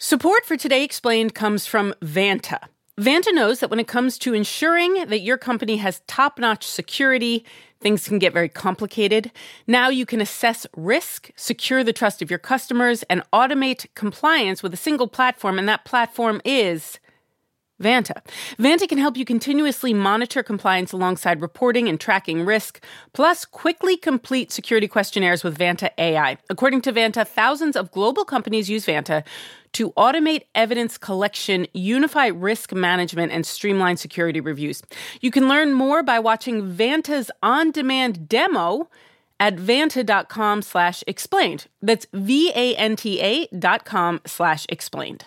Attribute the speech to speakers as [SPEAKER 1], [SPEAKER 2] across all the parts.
[SPEAKER 1] Support for Today Explained comes from Vanta. Vanta knows that when it comes to ensuring that your company has top notch security, things can get very complicated. Now you can assess risk, secure the trust of your customers, and automate compliance with a single platform, and that platform is Vanta. Vanta can help you continuously monitor compliance alongside reporting and tracking risk, plus quickly complete security questionnaires with Vanta AI. According to Vanta, thousands of global companies use Vanta to automate evidence collection, unify risk management, and streamline security reviews. You can learn more by watching Vanta's on-demand demo at vanta.com slash explained. That's V-A-N-T-A dot com slash explained.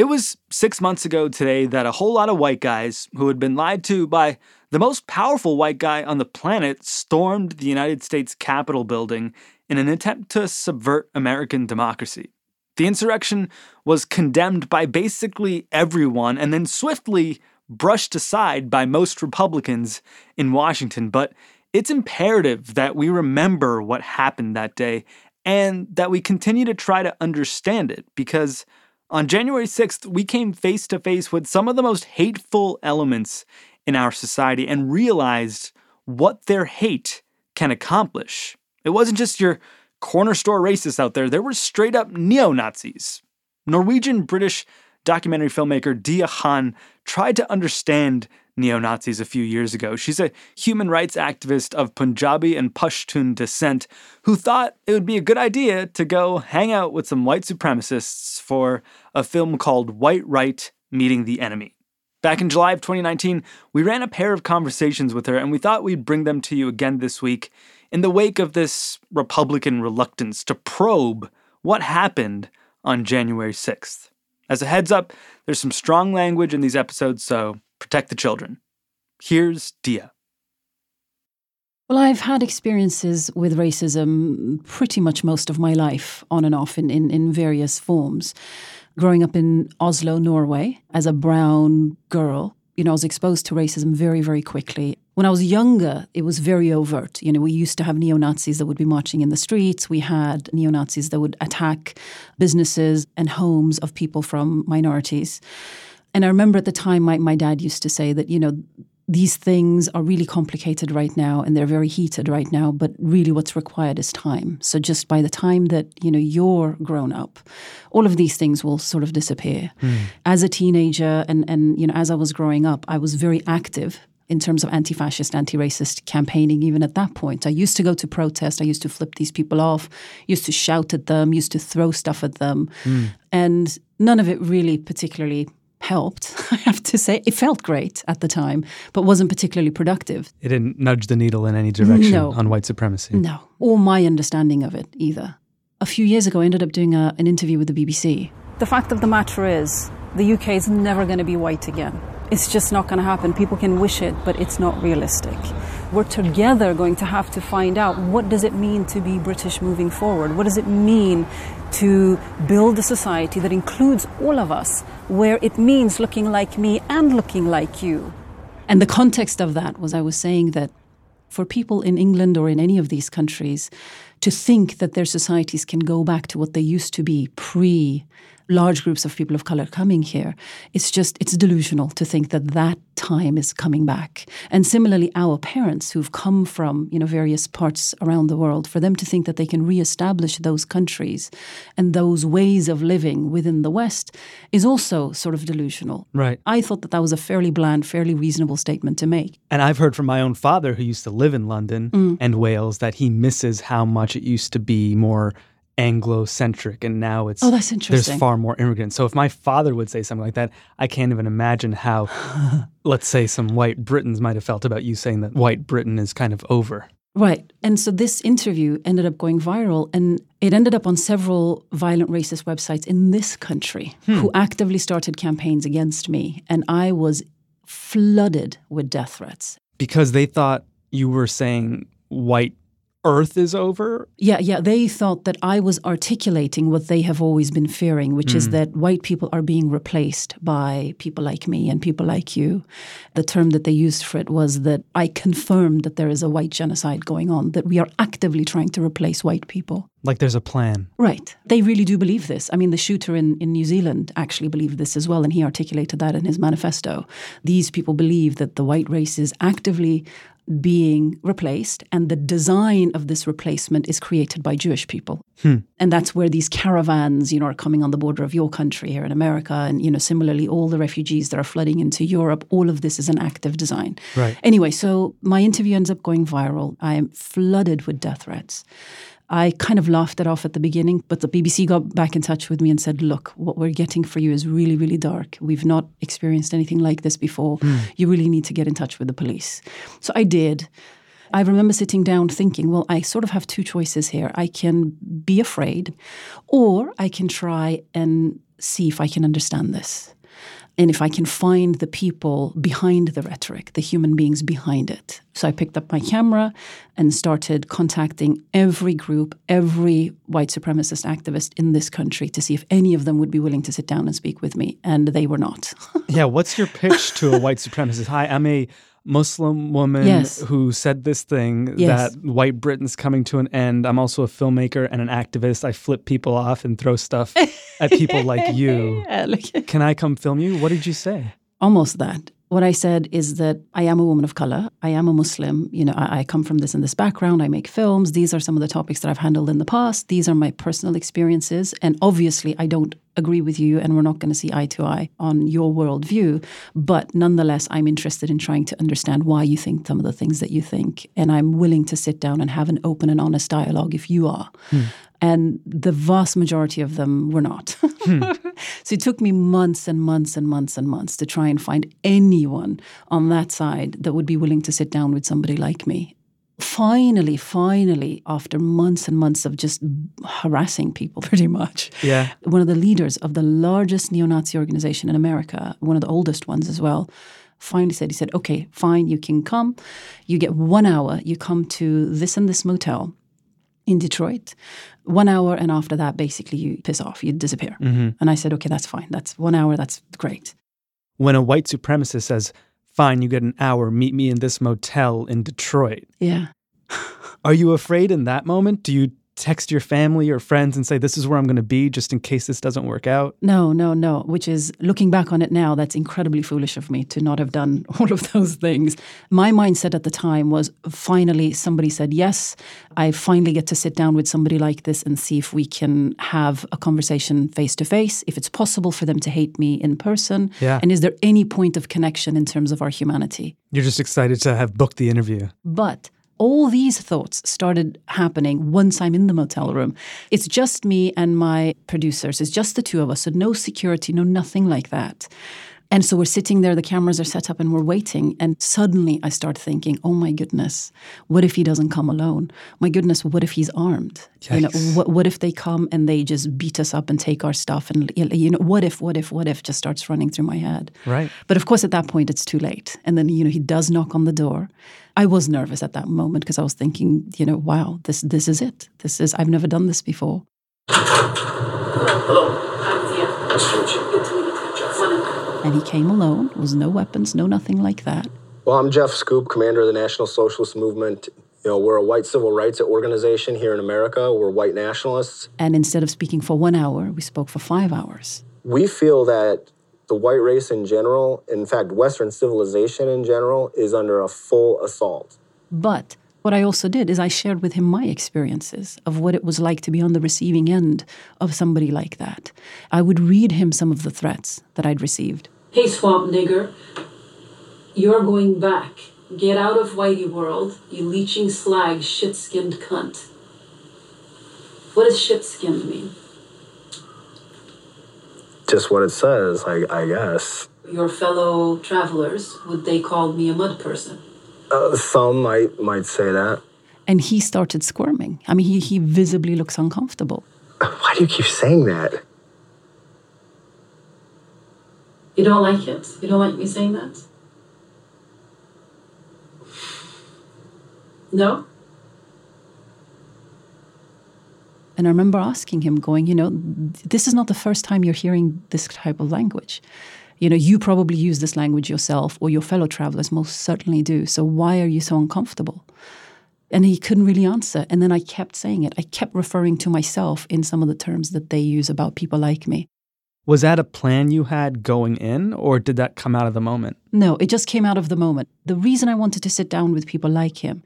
[SPEAKER 2] It was six months ago today that a whole lot of white guys who had been lied to by the most powerful white guy on the planet stormed the United States Capitol building in an attempt to subvert American democracy. The insurrection was condemned by basically everyone and then swiftly brushed aside by most Republicans in Washington. But it's imperative that we remember what happened that day and that we continue to try to understand it because on January 6th, we came face to face with some of the most hateful elements in our society and realized what their hate can accomplish. It wasn't just your corner store racists out there, there were straight up neo Nazis. Norwegian British documentary filmmaker Deeyah Khan tried to understand neo Nazis a few years ago. She's a human rights activist of Punjabi and Pashtun descent who thought it would be a good idea to go hang out with some white supremacists for a film called White Right Meeting the Enemy. Back in July of 2019, we ran a pair of conversations with her, and we thought we'd bring them to you again this week in the wake of this Republican reluctance to probe what happened on January 6th. As a heads up, there's some strong language in these episodes, so protect the children. Here's Deeyah.
[SPEAKER 3] Well, I've had experiences with racism pretty much most of my life, on and off in, in, in various forms. Growing up in Oslo, Norway, as a brown girl, you know, I was exposed to racism very, very quickly. When I was younger, it was very overt. You know, we used to have neo Nazis that would be marching in the streets. We had neo Nazis that would attack businesses and homes of people from minorities. And I remember at the time, my, my dad used to say that, you know, these things are really complicated right now and they're very heated right now but really what's required is time. So just by the time that you know you're grown up all of these things will sort of disappear. Mm. as a teenager and and you know as i was growing up i was very active in terms of anti-fascist anti-racist campaigning even at that point. I used to go to protest. I used to flip these people off used to shout at them used to throw stuff at them. Mm. and none of it really particularly helped, I have to say. It felt great at the time, but wasn't particularly productive.
[SPEAKER 2] It didn't nudge the needle in any direction
[SPEAKER 3] no.
[SPEAKER 2] on white supremacy.
[SPEAKER 3] No, or my understanding of it either. A few years ago, I ended up doing a, an interview with the BBC. The fact of the matter is, the UK is never going to be white again. It's just not going to happen. People can wish it, but it's not realistic. We're together going to have to find out what does it mean to be British moving forward? What does it mean to build a society that includes all of us, where it means looking like me and looking like you? And the context of that was I was saying that for people in England or in any of these countries to think that their societies can go back to what they used to be pre large groups of people of color coming here. It's just, it's delusional to think that that time is coming back. And similarly, our parents who've come from, you know, various parts around the world, for them to think that they can reestablish those countries and those ways of living within the West is also sort of delusional.
[SPEAKER 2] Right.
[SPEAKER 3] I thought that that was a fairly bland, fairly reasonable statement to make.
[SPEAKER 2] And I've heard from my own father, who used to live in London
[SPEAKER 3] Mm.
[SPEAKER 2] and Wales, that he misses how much it used to be more Anglo-centric, and now it's
[SPEAKER 3] Oh, that's interesting.
[SPEAKER 2] there's far more immigrants. So if my father would say something like that, I can't even imagine how, let's say, some white Britons might have felt about you saying that white Britain is kind of over.
[SPEAKER 3] Right. And so this interview ended up going viral and it ended up on several violent racist websites in this country who hmm. actively started campaigns against me. And I was flooded with death threats.
[SPEAKER 2] because they thought you were saying white Earth is over.
[SPEAKER 3] Yeah, yeah. They thought that I was articulating what they have always been fearing, which is hmm. that white people are being replaced by people like me and people like you. The term that they used for it was that I confirmed that there is a white genocide going on, that we are actively trying to replace white people.
[SPEAKER 2] Like there's a plan.
[SPEAKER 3] Right. They really do believe this. I mean, the shooter in, in New Zealand actually believed this as well, and he articulated that in his manifesto. These people believe that the white race is actively being replaced, and the design of this replacement is created by Jewish people. Hmm. And that's where these caravans, you know, are coming on the border of your country here in America, and you know, similarly, all the refugees that are flooding into Europe. All of this is an active design.
[SPEAKER 2] Right.
[SPEAKER 3] Anyway, so my interview ends up going viral. I am flooded with death threats. I kind of laughed it off at the beginning, but the BBC got back in touch with me and said, Look, what we're getting for you is really, really dark. We've not experienced anything like this before. Hmm. You really need to get in touch with the police. So I did. I remember sitting down thinking, well, I sort of have two choices here. I can be afraid, or I can try and see if I can understand this. And if I can find the people behind the rhetoric, the human beings behind it. So I picked up my camera and started contacting every group, every white supremacist activist in this country to see if any of them would be willing to sit down and speak with me. And they were not.
[SPEAKER 2] Yeah, what's your pitch to a white supremacist? Hi, I'm a Muslim woman
[SPEAKER 3] Yes.
[SPEAKER 2] who said this thing
[SPEAKER 3] Yes.
[SPEAKER 2] that white Britain's coming to an end. I'm also a filmmaker and an activist. I flip people off and throw stuff at people like you.
[SPEAKER 3] Yeah, like-
[SPEAKER 2] Can I come film you? What did you say?
[SPEAKER 3] almost that. What I said is that I am a woman of color. I am a Muslim. You know, I, I come from this and this background. I make films. These are some of the topics that I've handled in the past. These are my personal experiences. And obviously, I don't agree with you, and we're not going to see eye to eye on your worldview. But nonetheless, I'm interested in trying to understand why you think some of the things that you think. And I'm willing to sit down and have an open and honest dialogue if you are. Hmm. And the vast majority of them were not. Hmm. so it took me months and months and months and months to try and find anyone on that side that would be willing to sit down with somebody like me. Finally, finally, after months and months of just harassing people pretty much,
[SPEAKER 2] Yeah.
[SPEAKER 3] one of the leaders of the largest neo Nazi organization in America, one of the oldest ones as well, finally said, he said, okay, fine, you can come. You get one hour. You come to this and this motel in Detroit. One hour, and after that, basically, you piss off, you disappear. Mm-hmm. And I said, okay, that's fine. That's one hour. That's great.
[SPEAKER 2] When a white supremacist says, Fine, you get an hour, meet me in this motel in Detroit.
[SPEAKER 3] Yeah.
[SPEAKER 2] Are you afraid in that moment? Do you text your family or friends and say, This is where I'm going to be just in case this doesn't work out?
[SPEAKER 3] No, no, no. Which is looking back on it now, that's incredibly foolish of me to not have done all of those things. My mindset at the time was finally somebody said yes. I finally get to sit down with somebody like this and see if we can have a conversation face to face, if it's possible for them to hate me in person.
[SPEAKER 2] Yeah.
[SPEAKER 3] And is there any point of connection in terms of our humanity?
[SPEAKER 2] You're just excited to have booked the interview.
[SPEAKER 3] But all these thoughts started happening once I'm in the motel room. It's just me and my producers. It's just the two of us. So no security, no nothing like that. And so we're sitting there, the cameras are set up, and we're waiting. And suddenly I start thinking, oh my goodness, what if he doesn't come alone? My goodness, what if he's armed? You know, what, what if they come and they just beat us up and take our stuff? And, you know, what if, what if, what if just starts running through my head.
[SPEAKER 2] Right.
[SPEAKER 3] But of course, at that point, it's too late. And then, you know, he does knock on the door. I was nervous at that moment because I was thinking, you know, wow, this this is it. This is I've never done this before. And he came alone. Was no weapons, no nothing like that.
[SPEAKER 4] Well, I'm Jeff Schoep, commander of the National Socialist Movement You know, we're a white civil rights organization here in America. We're white nationalists.
[SPEAKER 3] And instead of speaking for one hour, we spoke for five hours.
[SPEAKER 4] We feel that the white race in general, in fact, Western civilization in general, is under a full assault.
[SPEAKER 3] But what I also did is I shared with him my experiences of what it was like to be on the receiving end of somebody like that. I would read him some of the threats that I'd received.
[SPEAKER 5] Hey, swamp nigger, you're going back. Get out of Whitey world, you leeching slag, shit skinned cunt. What does shit skinned mean?
[SPEAKER 4] Just what it says, I, I guess.
[SPEAKER 5] Your fellow travelers, would they call me a mud person?
[SPEAKER 4] Uh, some might might say that.
[SPEAKER 3] And he started squirming. I mean, he, he visibly looks uncomfortable.
[SPEAKER 4] Why do you keep saying that?
[SPEAKER 5] You don't like it? You don't like me saying that? No?
[SPEAKER 3] And I remember asking him, going, you know, this is not the first time you're hearing this type of language. You know, you probably use this language yourself, or your fellow travelers most certainly do. So why are you so uncomfortable? And he couldn't really answer. And then I kept saying it. I kept referring to myself in some of the terms that they use about people like me.
[SPEAKER 2] Was that a plan you had going in, or did that come out of the moment?
[SPEAKER 3] No, it just came out of the moment. The reason I wanted to sit down with people like him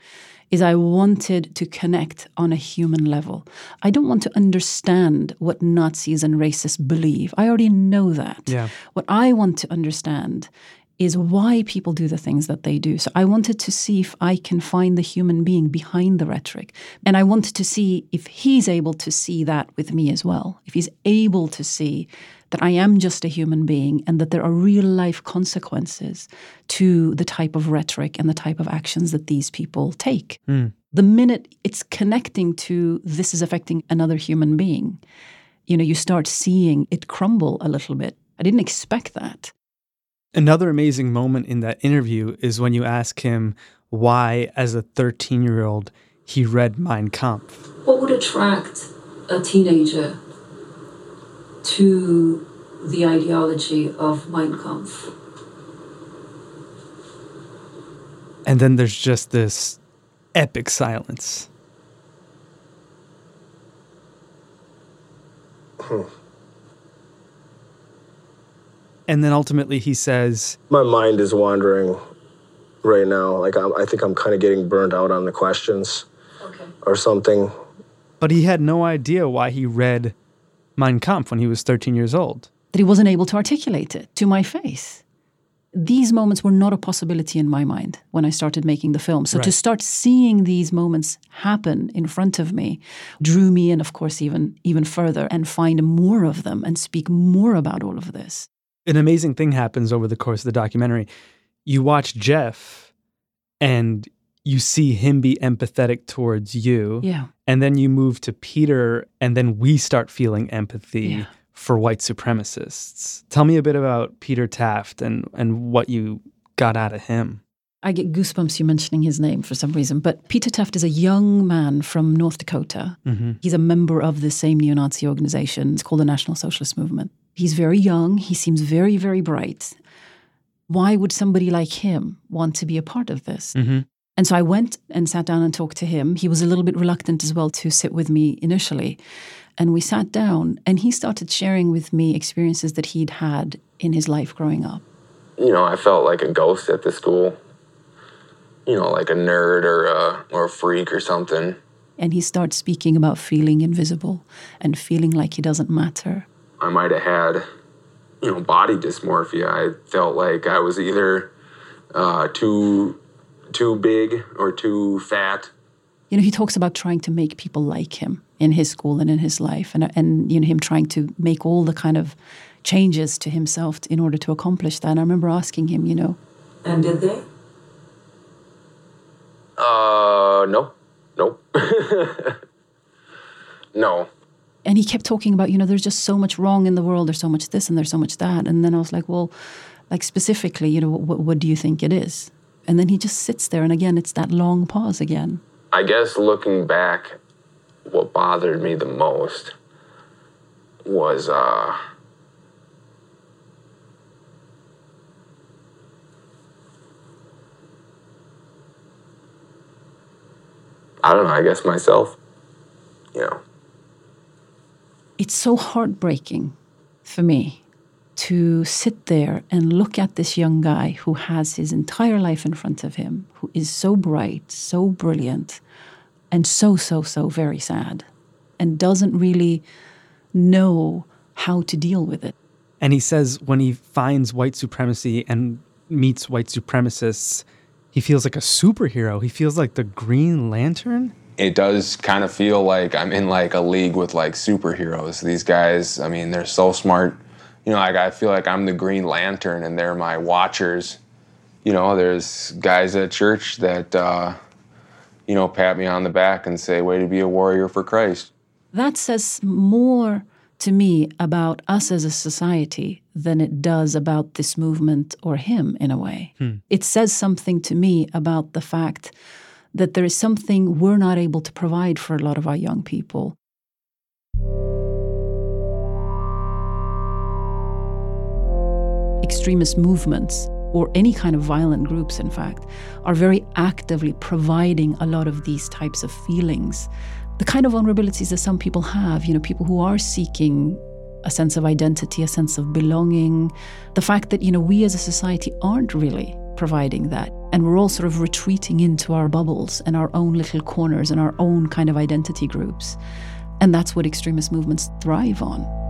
[SPEAKER 3] is I wanted to connect on a human level. I don't want to understand what Nazis and racists believe. I already know that.
[SPEAKER 2] Yeah.
[SPEAKER 3] What I want to understand is why people do the things that they do. So I wanted to see if I can find the human being behind the rhetoric. And I wanted to see if he's able to see that with me as well. If he's able to see that I am just a human being and that there are real life consequences to the type of rhetoric and the type of actions that these people take.
[SPEAKER 2] Mm.
[SPEAKER 3] The minute it's connecting to this is affecting another human being, you know, you start seeing it crumble a little bit. I didn't expect that.
[SPEAKER 2] Another amazing moment in that interview is when you ask him why, as a 13 year old, he read Mein Kampf.
[SPEAKER 5] What would attract a teenager to the ideology of Mein Kampf?
[SPEAKER 2] And then there's just this epic silence. And then ultimately he says,
[SPEAKER 4] My mind is wandering right now. Like I'm, I think I'm kind of getting burned out on the questions
[SPEAKER 5] Okay.
[SPEAKER 4] or something.
[SPEAKER 2] but he had no idea why he read Mein Kampf when he was 13 years old.
[SPEAKER 3] That he wasn't able to articulate it to my face. These moments were not a possibility in my mind when I started making the film. So to start seeing these moments happen in front of me drew me in, of course, even even further and find more of them and speak more about all of this.
[SPEAKER 2] An amazing thing happens over the course of the documentary. You watch Jeff and you see him be empathetic towards you.
[SPEAKER 3] Yeah.
[SPEAKER 2] And then you move to Peter, and then we start feeling empathy
[SPEAKER 3] Yeah.
[SPEAKER 2] for white supremacists. Tell me a bit about Peter Taft and, and what you got out of him.
[SPEAKER 3] I get goosebumps you mentioning his name for some reason. But Peter Taft is a young man from North Dakota. Mm-hmm. He's a member of the same neo Nazi organization. It's called the National Socialist Movement. He's very young. He seems very, very bright. Why would somebody like him want to be a part of this? Mm-hmm. And so I went and sat down and talked to him. He was a little bit reluctant as well to sit with me initially. And we sat down, and he started sharing with me experiences that he'd had in his life growing up.
[SPEAKER 6] you know, I felt like a ghost at the school. You know, like a nerd or a or a freak or something.
[SPEAKER 3] And he starts speaking about feeling invisible and feeling like he doesn't matter.
[SPEAKER 6] I might have had, you know, body dysmorphia. I felt like I was either uh, too too big or too fat.
[SPEAKER 3] You know, he talks about trying to make people like him in his school and in his life, and and you know him trying to make all the kind of changes to himself in order to accomplish that. And I remember asking him, you know,
[SPEAKER 5] And did they?
[SPEAKER 6] Uh, no, no, no.
[SPEAKER 3] and he kept talking about, you know, there's just so much wrong in the world. There's so much this and there's so much that. And then I was like, well, like specifically, you know, what, what do you think it is? And then he just sits there, and again, it's that long pause again.
[SPEAKER 6] I guess looking back, what bothered me the most was uh I don't know, I guess myself. You know.
[SPEAKER 3] It's so heartbreaking for me to sit there and look at this young guy who has his entire life in front of him, who is so bright, so brilliant, and so, so, so very sad, and doesn't really know how to deal with it.
[SPEAKER 2] And he says when he finds white supremacy and meets white supremacists, he feels like a superhero. He feels like the Green Lantern.
[SPEAKER 6] It does kind of feel like I'm in like a league with like superheroes. These guys, I mean, they're so smart. You know, like I feel like I'm the Green Lantern and they're my watchers. You know, there's guys at church that, uh, you know, pat me on the back and say, way to be a warrior for Christ.
[SPEAKER 3] That says more to me about us as a society than it does about this movement or him in a way.
[SPEAKER 2] Hmm.
[SPEAKER 3] It says something to me about the fact that there is something we're not able to provide for a lot of our young people. Extremist movements, or any kind of violent groups, in fact, are very actively providing a lot of these types of feelings the kind of vulnerabilities that some people have, you know, people who are seeking a sense of identity, a sense of belonging, the fact that, you know, we as a society aren't really providing that. And we're all sort of retreating into our bubbles and our own little corners and our own kind of identity groups. And that's what extremist movements thrive on.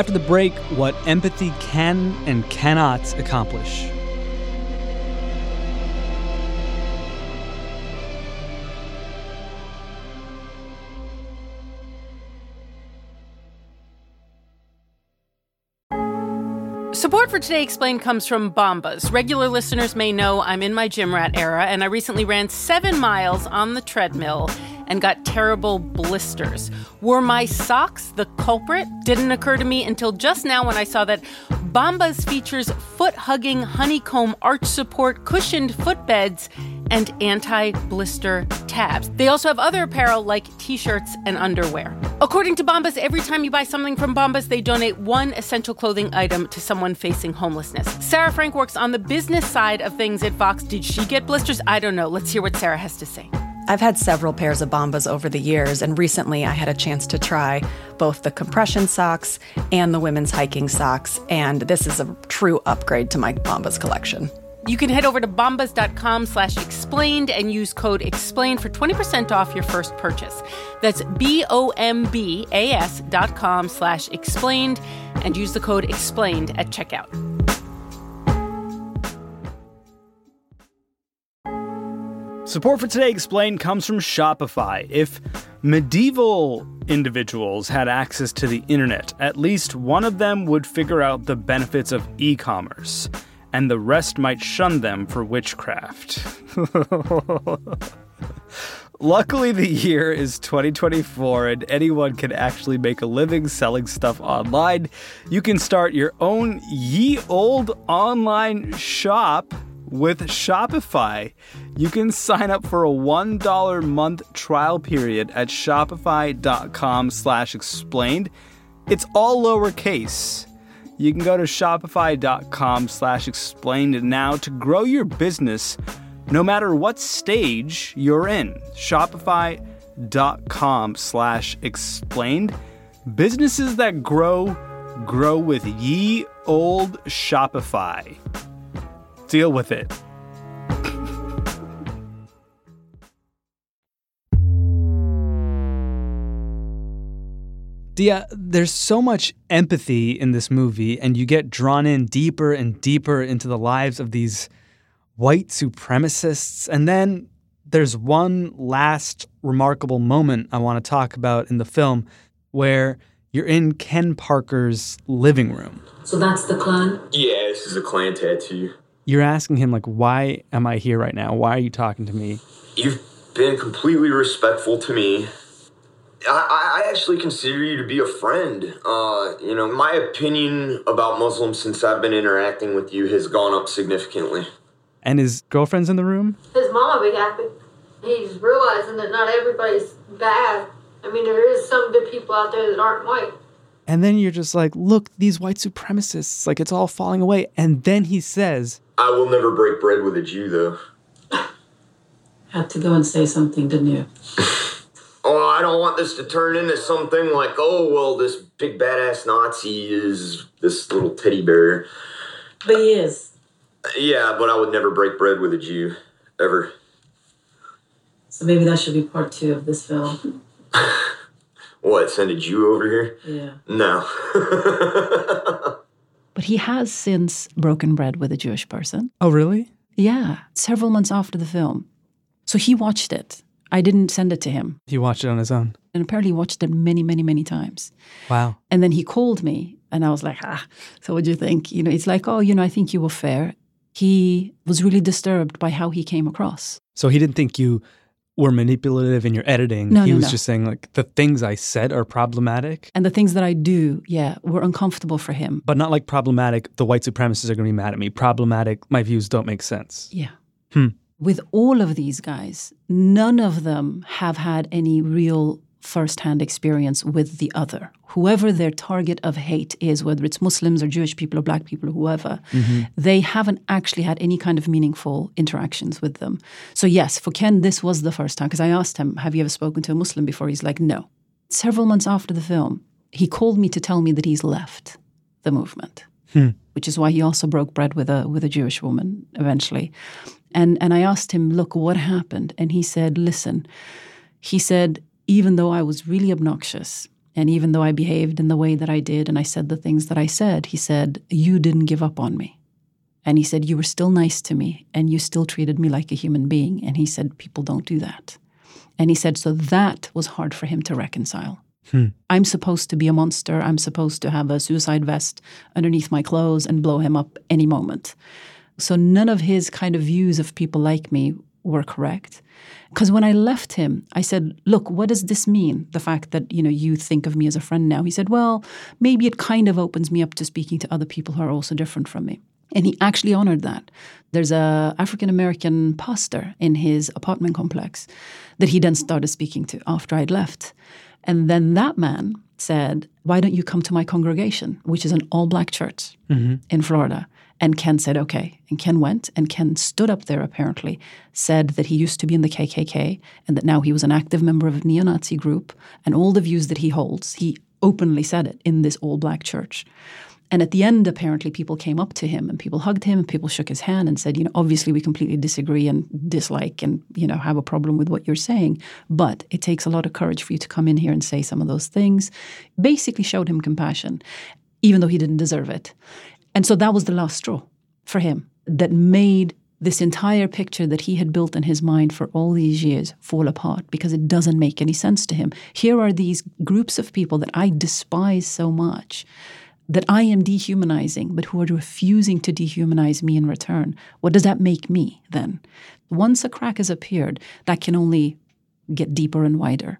[SPEAKER 2] After the break, what empathy can and cannot accomplish.
[SPEAKER 1] Support for Today Explained comes from Bombas. Regular listeners may know I'm in my gym rat era, and I recently ran seven miles on the treadmill and got terrible blisters. Were my socks the culprit? Didn't occur to me until just now when I saw that Bombas features foot hugging honeycomb arch support, cushioned footbeds, and anti blister tabs. They also have other apparel like t shirts and underwear. According to Bombas, every time you buy something from Bombas, they donate one essential clothing item to someone facing homelessness. Sarah Frank works on the business side of things at Vox. Did she get blisters? I don't know. Let's hear what Sarah has to say.
[SPEAKER 7] I've had several pairs of Bombas over the years, and recently I had a chance to try both the compression socks and the women's hiking socks, and this is a true upgrade to my Bombas collection.
[SPEAKER 1] You can head over to bombas.com slash explained and use code explained for 20% off your first purchase. That's B-O-M-B-A-S dot com slash explained and use the code explained at checkout.
[SPEAKER 2] Support for Today Explained comes from Shopify. If medieval individuals had access to the internet, at least one of them would figure out the benefits of e commerce, and the rest might shun them for witchcraft. Luckily, the year is 2024 and anyone can actually make a living selling stuff online. You can start your own ye old online shop with Shopify. You can sign up for a $1 month trial period at shopify.com slash explained. It's all lowercase. You can go to shopify.com slash explained now to grow your business no matter what stage you're in. Shopify.com slash explained. Businesses that grow, grow with ye old Shopify. Deal with it. Deeyah, there's so much empathy in this movie, and you get drawn in deeper and deeper into the lives of these white supremacists. And then there's one last remarkable moment I want to talk about in the film where you're in Ken Parker's living room.
[SPEAKER 5] So that's the Klan?
[SPEAKER 6] Yeah, this is a Klan tattoo.
[SPEAKER 2] You're asking him, like, why am I here right now? Why are you talking to me?
[SPEAKER 8] You've been completely respectful to me. I, I actually consider you to be a friend. Uh, you know, my opinion about Muslims since I've been interacting with you has gone up significantly.
[SPEAKER 2] And his girlfriend's in the room?
[SPEAKER 9] His mama be happy. He's realizing that not everybody's bad. I mean, there is some good people out there that aren't white.
[SPEAKER 2] And then you're just like, look, these white supremacists, like it's all falling away. And then he says,
[SPEAKER 8] I will never break bread with a Jew, though.
[SPEAKER 5] Had to go and say something, didn't you?
[SPEAKER 8] Oh, I don't want this to turn into something like, oh, well, this big badass Nazi is this little teddy bear.
[SPEAKER 5] But he is.
[SPEAKER 8] Yeah, but I would never break bread with a Jew. Ever.
[SPEAKER 5] So maybe that should be part two of this film.
[SPEAKER 8] What, send a Jew over here?
[SPEAKER 5] Yeah.
[SPEAKER 8] No.
[SPEAKER 3] But he has since broken bread with a Jewish person.
[SPEAKER 2] Oh, really?
[SPEAKER 3] Yeah, several months after the film. So he watched it. I didn't send it to him.
[SPEAKER 2] He watched it on his own.
[SPEAKER 3] And apparently he watched it many, many, many times.
[SPEAKER 2] Wow.
[SPEAKER 3] And then he called me and I was like, ah, so what do you think? You know, it's like, oh, you know, I think you were fair. He was really disturbed by how he came across.
[SPEAKER 2] So he didn't think you were manipulative in your editing.
[SPEAKER 3] No,
[SPEAKER 2] he
[SPEAKER 3] no,
[SPEAKER 2] was
[SPEAKER 3] no.
[SPEAKER 2] just saying, like, the things I said are problematic,
[SPEAKER 3] And the things that I do, yeah, were uncomfortable for him.
[SPEAKER 2] but not like problematic, the white supremacists are going to be mad at me. Problematic, my views don't make sense.
[SPEAKER 3] Yeah.
[SPEAKER 2] Hmm.
[SPEAKER 3] With all of these guys, none of them have had any real firsthand experience with the other. Whoever their target of hate is, whether it's Muslims or Jewish people or black people or whoever, mm-hmm. they haven't actually had any kind of meaningful interactions with them. So, yes, for Ken, this was the first time because I asked him, Have you ever spoken to a Muslim before? He's like, No. Several months after the film, he called me to tell me that he's left the movement hmm. which is why he also broke bread with a with a Jewish woman eventually. And and I asked him, look, what happened? And he said, listen, he said, even though I was really obnoxious, and even though I behaved in the way that I did and I said the things that I said, he said, you didn't give up on me. And he said, you were still nice to me and you still treated me like a human being. And he said, people don't do that. And he said, so that was hard for him to reconcile. Hmm. I'm supposed to be a monster. I'm supposed to have a suicide vest underneath my clothes and blow him up any moment. So none of his kind of views of people like me were correct. Because when I left him, I said, "Look, what does this mean? The fact that you know you think of me as a friend now?" He said, "Well, maybe it kind of opens me up to speaking to other people who are also different from me." And he actually honored that. There's a African American pastor in his apartment complex that he then started speaking to after I'd left. And then that man said, Why don't you come to my congregation, which is an all black church mm-hmm. in Florida? And Ken said, Okay. And Ken went, and Ken stood up there apparently, said that he used to be in the KKK and that now he was an active member of a neo Nazi group and all the views that he holds. He openly said it in this all black church. And at the end, apparently, people came up to him and people hugged him and people shook his hand and said, you know, obviously we completely disagree and dislike and, you know, have a problem with what you're saying. But it takes a lot of courage for you to come in here and say some of those things. Basically showed him compassion, even though he didn't deserve it. And so that was the last straw for him that made this entire picture that he had built in his mind for all these years fall apart because it doesn't make any sense to him. Here are these groups of people that I despise so much that I am dehumanizing, but who are refusing to dehumanize me in return. What does that make me then? Once a crack has appeared, that can only get deeper and wider.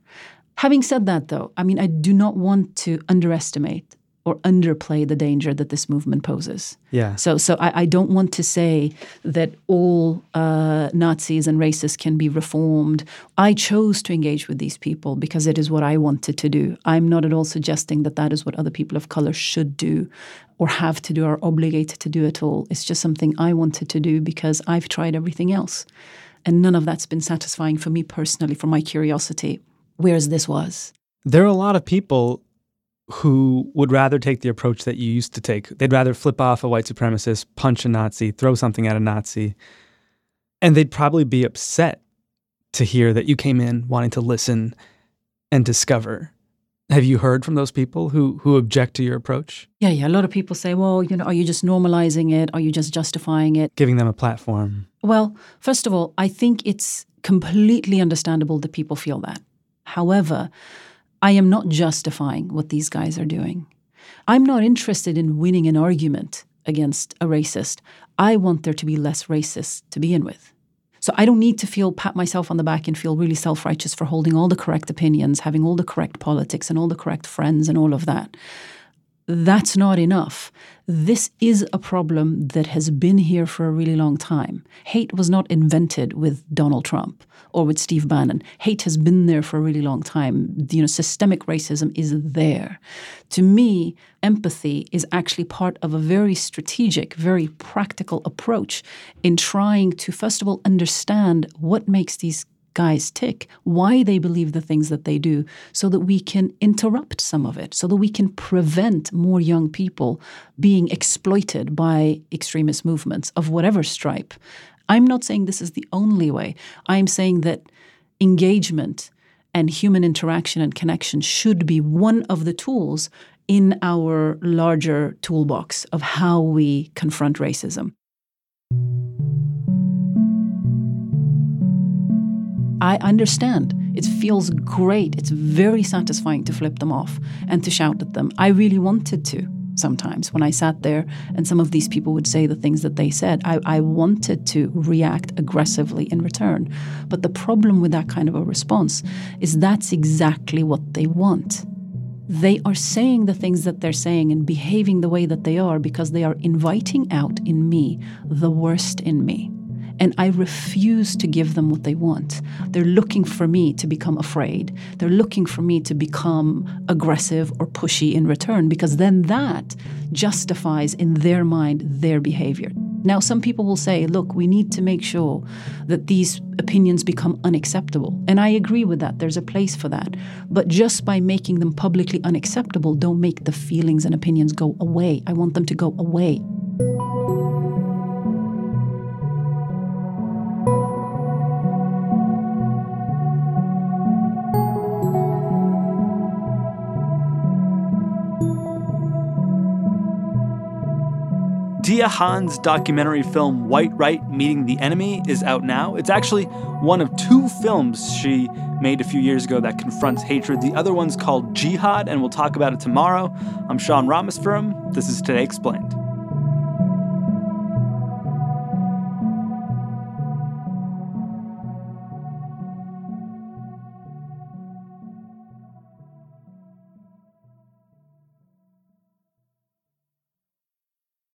[SPEAKER 3] Having said that, though, I mean, I do not want to underestimate or underplay the danger that this movement poses.
[SPEAKER 2] Yeah.
[SPEAKER 3] So, so I, I don't want to say that all uh, Nazis and racists can be reformed. I chose to engage with these people because it is what I wanted to do. I'm not at all suggesting that that is what other people of color should do or have to do or obligated to do at all. It's just something I wanted to do because I've tried everything else. And none of that's been satisfying for me personally, for my curiosity, whereas this was.
[SPEAKER 2] There are a lot of people who would rather take the approach that you used to take. They'd rather flip off a white supremacist, punch a Nazi, throw something at a Nazi. And they'd probably be upset to hear that you came in wanting to listen and discover. Have you heard from those people who who object to your approach?
[SPEAKER 3] Yeah, yeah. A lot of people say, well, you know, are you just normalizing it? Are you just justifying it?
[SPEAKER 2] Giving them a platform.
[SPEAKER 3] Well, first of all, I think it's completely understandable that people feel that. However, I am not justifying what these guys are doing. I'm not interested in winning an argument against a racist. I want there to be less racists to begin with. So I don't need to feel pat myself on the back and feel really self-righteous for holding all the correct opinions, having all the correct politics and all the correct friends and all of that. That's not enough. This is a problem that has been here for a really long time. Hate was not invented with Donald Trump or with Steve Bannon. Hate has been there for a really long time. You know, systemic racism is there. To me, empathy is actually part of a very strategic, very practical approach in trying to, first of all, understand what makes these guys tick, why they believe the things that they do, so that we can interrupt some of it, so that we can prevent more young people being exploited by extremist movements of whatever stripe. I'm not saying this is the only way. I'm saying that engagement and human interaction and connection should be one of the tools in our larger toolbox of how we confront racism. I understand. It feels great. It's very satisfying to flip them off and to shout at them. I really wanted to sometimes when I sat there and some of these people would say the things that they said. I, I wanted to react aggressively in return. But the problem with that kind of a response is that's exactly what they want. They are saying the things that they're saying and behaving the way that they are because they are inviting out in me the worst in me and I refuse to give them what they want. They're looking for me to become afraid. They're looking for me to become aggressive or pushy in return because then that justifies in their mind their behavior. Now, some people will say, look, we need to make sure that these opinions become unacceptable. And I agree with that. There's a place for that. But just by making them publicly unacceptable, don't make the feelings and opinions go away. I want them to go away.
[SPEAKER 2] Deeyah Khan's documentary film White Right Meeting the Enemy is out now. It's actually one of two films she made a few years ago that confronts hatred. The other one's called Jihad, and we'll talk about it tomorrow. I'm Sean Rameswaram. This is Today Explained.